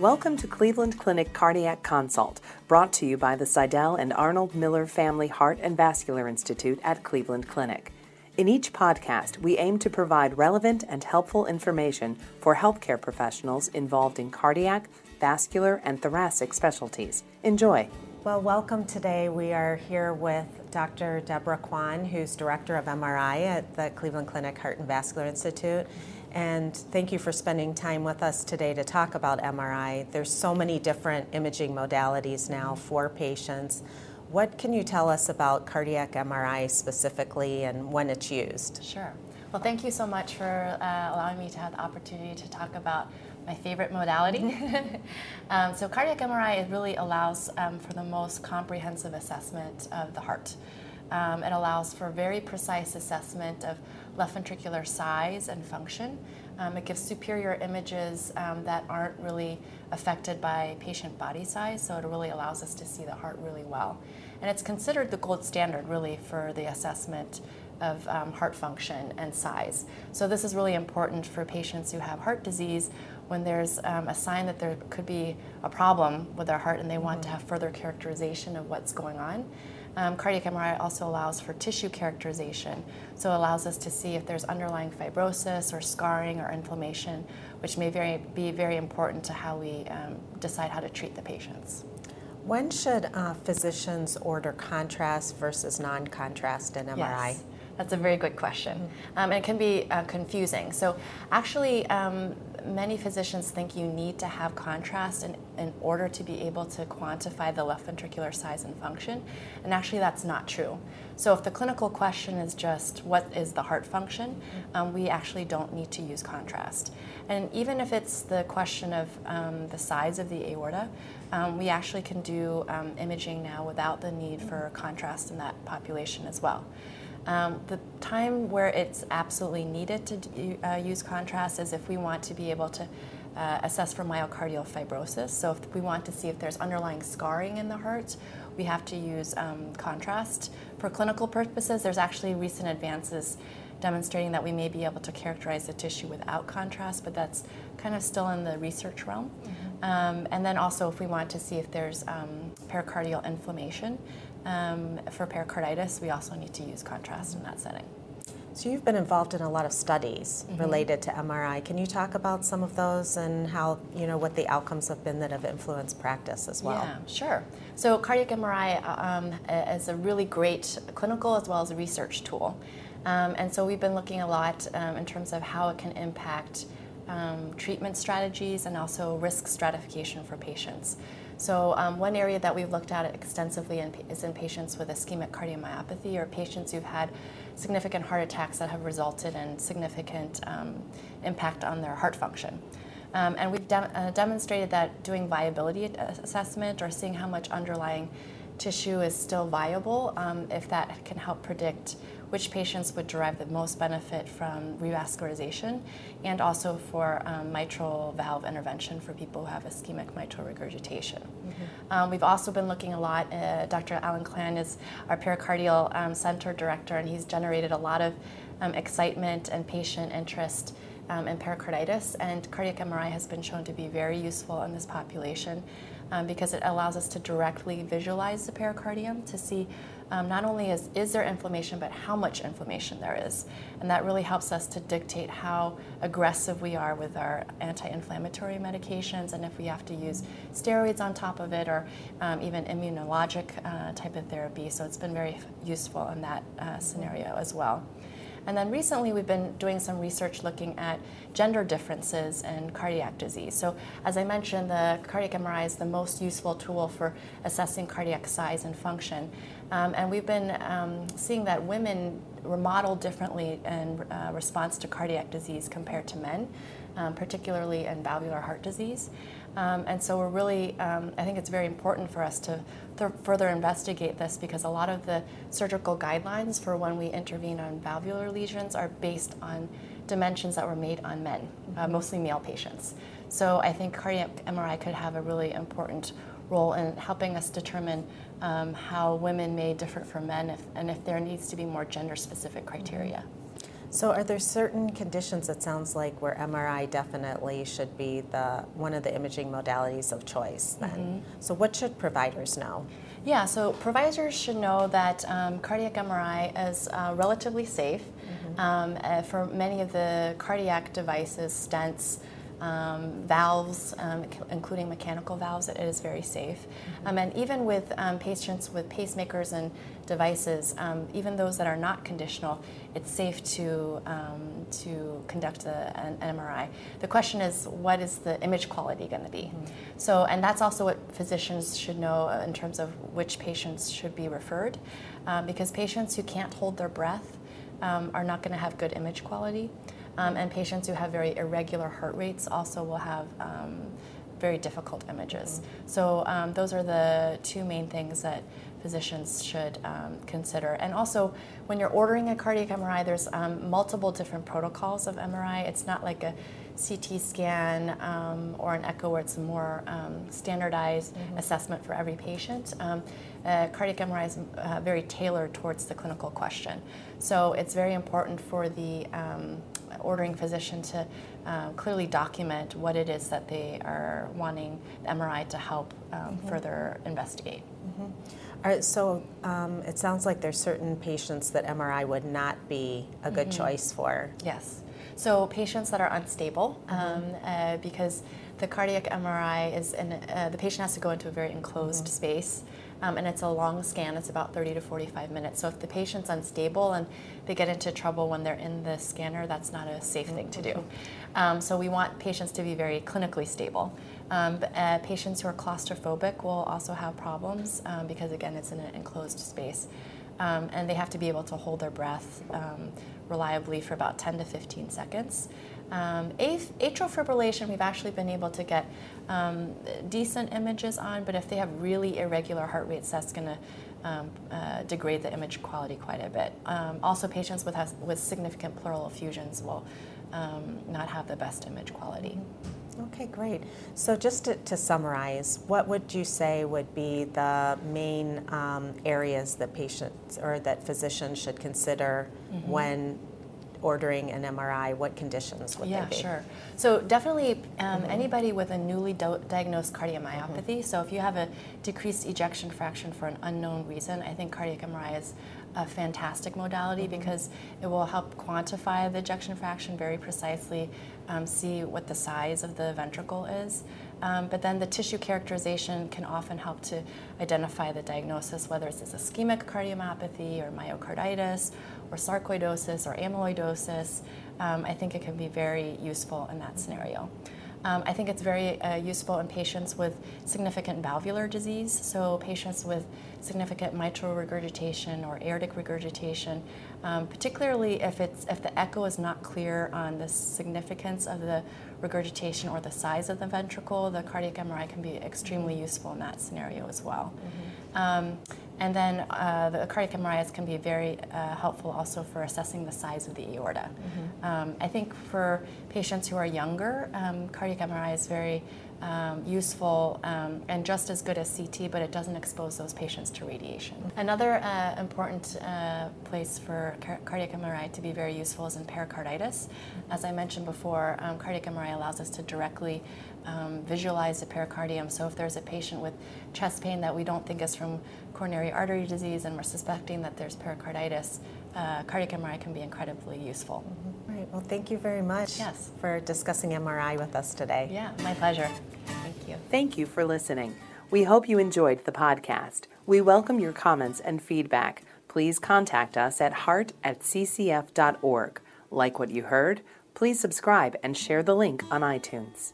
Welcome to Cleveland Clinic Cardiac Consult, brought to you by the Sydell and Arnold Miller Family Heart and Vascular Institute at Cleveland Clinic. In each podcast, we aim to provide relevant and helpful information for healthcare professionals involved in cardiac, vascular, and thoracic specialties. Enjoy. Well, welcome today. We are here with Dr. Deborah Kwon, who's Director of MRI at the Cleveland Clinic Heart and Vascular Institute. And thank you for spending time with us today to talk about MRI. There's so many different imaging modalities now for patients. What can you tell us about cardiac MRI specifically and when it's used? Sure. Well, thank you so much for uh, allowing me to have the opportunity to talk about my favorite modality. um, so, cardiac MRI it really allows um, for the most comprehensive assessment of the heart. Um, it allows for very precise assessment of left ventricular size and function. Um, it gives superior images um, that aren't really affected by patient body size, so it really allows us to see the heart really well. And it's considered the gold standard, really, for the assessment of um, heart function and size. So, this is really important for patients who have heart disease when there's um, a sign that there could be a problem with their heart and they want mm-hmm. to have further characterization of what's going on. Um, cardiac MRI also allows for tissue characterization, so it allows us to see if there's underlying fibrosis or scarring or inflammation, which may very, be very important to how we um, decide how to treat the patients. When should uh, physicians order contrast versus non contrast in MRI? Yes. That's a very good question. Mm-hmm. Um, and it can be uh, confusing. So, actually, um, many physicians think you need to have contrast in, in order to be able to quantify the left ventricular size and function. And actually, that's not true. So, if the clinical question is just what is the heart function, mm-hmm. um, we actually don't need to use contrast. And even if it's the question of um, the size of the aorta, um, we actually can do um, imaging now without the need for contrast in that population as well. Um, the time where it's absolutely needed to uh, use contrast is if we want to be able to uh, assess for myocardial fibrosis. So if we want to see if there's underlying scarring in the heart, we have to use um, contrast. For clinical purposes, there's actually recent advances demonstrating that we may be able to characterize the tissue without contrast, but that's kind of still in the research realm. Mm-hmm. Um, and then also if we want to see if there's um, pericardial inflammation, um, for pericarditis, we also need to use contrast in that setting. So you've been involved in a lot of studies mm-hmm. related to MRI. Can you talk about some of those and how you know what the outcomes have been that have influenced practice as well? Yeah, sure. So cardiac MRI um, is a really great clinical as well as a research tool, um, and so we've been looking a lot um, in terms of how it can impact um, treatment strategies and also risk stratification for patients. So um, one area that we've looked at extensively in, is in patients with ischemic cardiomyopathy or patients who've had significant heart attacks that have resulted in significant um, impact on their heart function. Um, and we've de- uh, demonstrated that doing viability assessment or seeing how much underlying tissue is still viable, um, if that can help predict which patients would derive the most benefit from revascularization and also for um, mitral valve intervention for people who have ischemic mitral regurgitation. Mm-hmm. Um, we've also been looking a lot, uh, Dr. Allan Klein is our pericardial um, center director, and he's generated a lot of um, excitement and patient interest um, in pericarditis, and cardiac MRI has been shown to be very useful in this population um, because it allows us to directly visualize the pericardium to see um, not only is, is there inflammation, but how much inflammation there is. And that really helps us to dictate how aggressive we are with our anti inflammatory medications and if we have to use steroids on top of it or um, even immunologic uh, type of therapy. So it's been very useful in that uh, scenario as well. And then recently, we've been doing some research looking at gender differences in cardiac disease. So, as I mentioned, the cardiac MRI is the most useful tool for assessing cardiac size and function. Um, and we've been um, seeing that women remodel differently in uh, response to cardiac disease compared to men, um, particularly in valvular heart disease. Um, and so we're really, um, I think it's very important for us to th- further investigate this because a lot of the surgical guidelines for when we intervene on valvular lesions are based on dimensions that were made on men, uh, mostly male patients. So I think cardiac MRI could have a really important role in helping us determine um, how women may differ from men if, and if there needs to be more gender specific criteria. So, are there certain conditions? It sounds like where MRI definitely should be the one of the imaging modalities of choice. Then, mm-hmm. so what should providers know? Yeah, so providers should know that um, cardiac MRI is uh, relatively safe. Mm-hmm. Um, uh, for many of the cardiac devices, stents um, valves, um, including mechanical valves, it is very safe. Mm-hmm. Um, and even with um, patients with pacemakers and devices, um, even those that are not conditional, it's safe to, um, to conduct a, an, an, MRI. The question is, what is the image quality going to be? Mm-hmm. So, and that's also what physicians should know in terms of which patients should be referred, because patients who can't hold their breath are not going to have good image quality. Um, and patients who have very irregular heart rates also will have um, very difficult images. So um, those are the two main things that physicians should um, consider. And also, when you're ordering a cardiac MRI, there's um, multiple different protocols of MRI. It's not like a CT scan um, or an echo where it's a more standardized mm-hmm. assessment for every patient. Uh, cardiac MRI is uh, very tailored towards the clinical question. So it's very important for the um, ordering physician to uh, clearly document what it is that they are wanting the MRI to help um, mm-hmm. further investigate. Mm-hmm. All so um, it sounds like there's certain patients that MRI would not be a good mm-hmm. choice for. Yes. So patients that are unstable, mm-hmm. um, uh, because the cardiac MRI is in, uh, the patient has to go into a very enclosed mm-hmm. space um, and it's a long scan. It's about 30 to 45 minutes. So if the patient's unstable and they get into trouble when they're in the scanner, that's not a safe thing to do. Mm-hmm. Um, so we want patients to be very clinically stable. Um, but, uh, patients who are claustrophobic will also have problems um, because again, it's in an enclosed space. Um, and they have to be able to hold their breath um, reliably for about 10 to 15 seconds. Um, atrial fibrillation, we've actually been able to get um, decent images on, but if they have really irregular heart rates, that's going to um, uh, degrade the image quality quite a bit. Um, also, patients with, with significant pleural effusions will um, not have the best image quality. Okay, great. So, just to, to, summarize, what would you say would be the main um, areas that patients or that physicians should consider mm-hmm. when ordering an MRI, what conditions would yeah, they be? Yeah, sure. So definitely um, mm-hmm. anybody with a newly do- diagnosed cardiomyopathy. Mm-hmm. So if you have a decreased ejection fraction for an unknown reason, I think cardiac MRI is a fantastic modality mm-hmm. because it will help quantify the ejection fraction very precisely, um, see what the size of the ventricle is. Um, but then the tissue characterization can often help to identify the diagnosis, whether it's ischemic cardiomyopathy or myocarditis or sarcoidosis or amyloidosis. Um, I think it can be very useful in that scenario. Um, I think it's very uh, useful in patients with significant valvular disease, so patients with significant mitral regurgitation or aortic regurgitation, um, particularly if, it's, if the echo is not clear on the significance of the regurgitation or the size of the ventricle, the cardiac MRI can be extremely useful in that scenario as well. Mm-hmm. Um, and then uh, the cardiac MRIs can be very uh, helpful also for assessing the size of the aorta. Mm-hmm. Um, I think for patients who are younger, um, cardiac MRI is very um, useful um, and just as good as CT, but it doesn't expose those patients to radiation. Another uh, important uh, place for car- cardiac MRI to be very useful is in pericarditis. As I mentioned before, um, cardiac MRI allows us to directly um, visualize the pericardium. So if there's a patient with chest pain that we don't think is from coronary artery disease and we're suspecting that there's pericarditis, uh, cardiac MRI can be incredibly useful. Mm-hmm. Right. Well, thank you very much yes. for discussing MRI with us today. Yeah, my pleasure. Thank you. Thank you for listening. We hope you enjoyed the podcast. We welcome your comments and feedback. Please contact us at heart at ccf.org. Like what you heard? Please subscribe and share the link on iTunes.